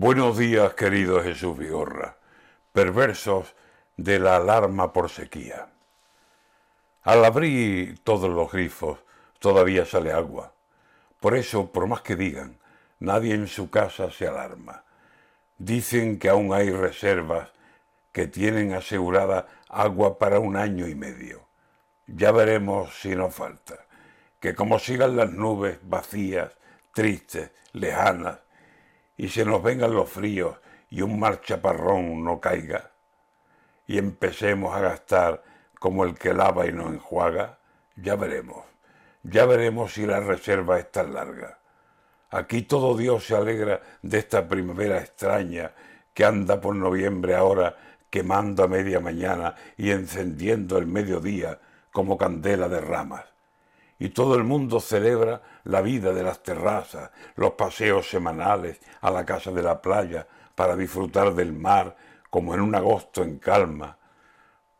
Buenos días, querido Jesús Vigorra, perversos de la alarma por sequía. Al abrir todos los grifos todavía sale agua. Por eso, por más que digan, nadie en su casa se alarma. Dicen que aún hay reservas que tienen asegurada agua para un año y medio. Ya veremos si nos falta. Que como sigan las nubes vacías, tristes, lejanas, y se nos vengan los fríos y un mar chaparrón no caiga, y empecemos a gastar como el que lava y no enjuaga, ya veremos, ya veremos si la reserva es tan larga. Aquí todo Dios se alegra de esta primavera extraña que anda por noviembre ahora quemando a media mañana y encendiendo el mediodía como candela de ramas y todo el mundo celebra la vida de las terrazas, los paseos semanales a la casa de la playa para disfrutar del mar como en un agosto en calma.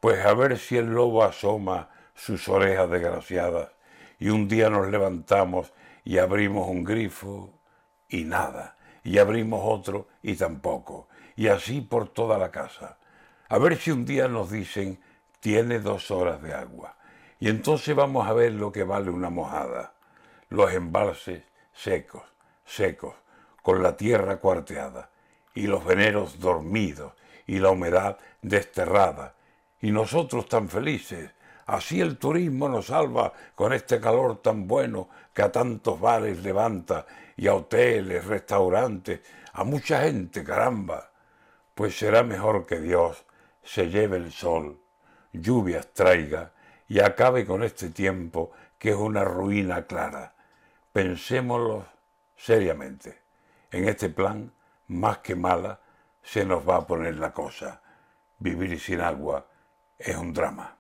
Pues a ver si el lobo asoma sus orejas desgraciadas y un día nos levantamos y abrimos un grifo y nada, y abrimos otro y tampoco, y así por toda la casa. A ver si un día nos dicen tiene dos horas de agua y entonces vamos a ver lo que vale una mojada. Los embalses secos, secos, con la tierra cuarteada, y los veneros dormidos, y la humedad desterrada. Y nosotros tan felices. Así el turismo nos salva con este calor tan bueno que a tantos bares levanta, y a hoteles, restaurantes, a mucha gente, caramba. Pues será mejor que Dios se lleve el sol, lluvias traiga, y acabe con este tiempo que es una ruina clara. Pensémoslo seriamente. En este plan, más que mala, se nos va a poner la cosa. Vivir sin agua es un drama.